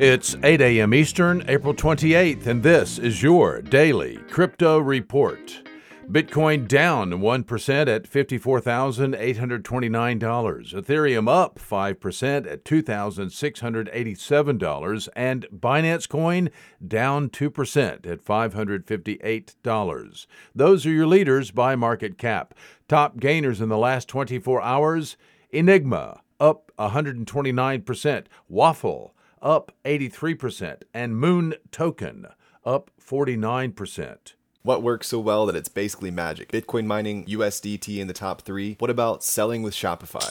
It's 8 a.m. Eastern, April 28th, and this is your daily crypto report. Bitcoin down 1% at $54,829. Ethereum up 5% at $2,687. And Binance Coin down 2% at $558. Those are your leaders by market cap. Top gainers in the last 24 hours Enigma up 129%, Waffle up 83%, and Moon Token up 49%. What works so well that it's basically magic? Bitcoin mining, USDT in the top three. What about selling with Shopify?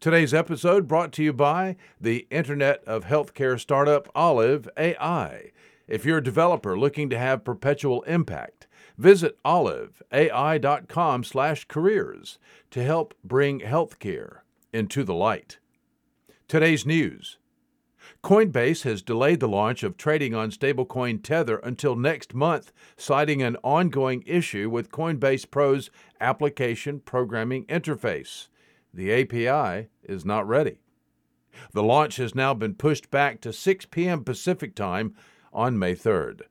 Today's episode brought to you by the Internet of Healthcare startup Olive AI. If you're a developer looking to have perpetual impact, visit oliveai.com/careers to help bring healthcare into the light. Today's news. Coinbase has delayed the launch of trading on stablecoin Tether until next month, citing an ongoing issue with Coinbase Pro's application programming interface. The API is not ready. The launch has now been pushed back to 6 p.m. Pacific Time on May 3rd.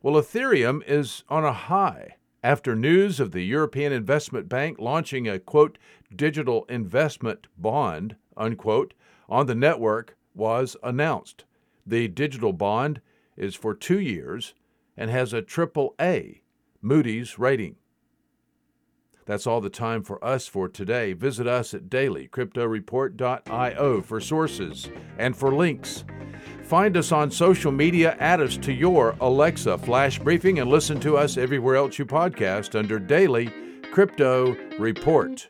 Well, Ethereum is on a high after news of the European Investment Bank launching a quote digital investment bond unquote on the network was announced. The digital bond is for 2 years and has a triple A Moody's rating. That's all the time for us for today. Visit us at dailycryptoreport.io for sources and for links. Find us on social media, add us to your Alexa flash briefing, and listen to us everywhere else you podcast under Daily Crypto Report.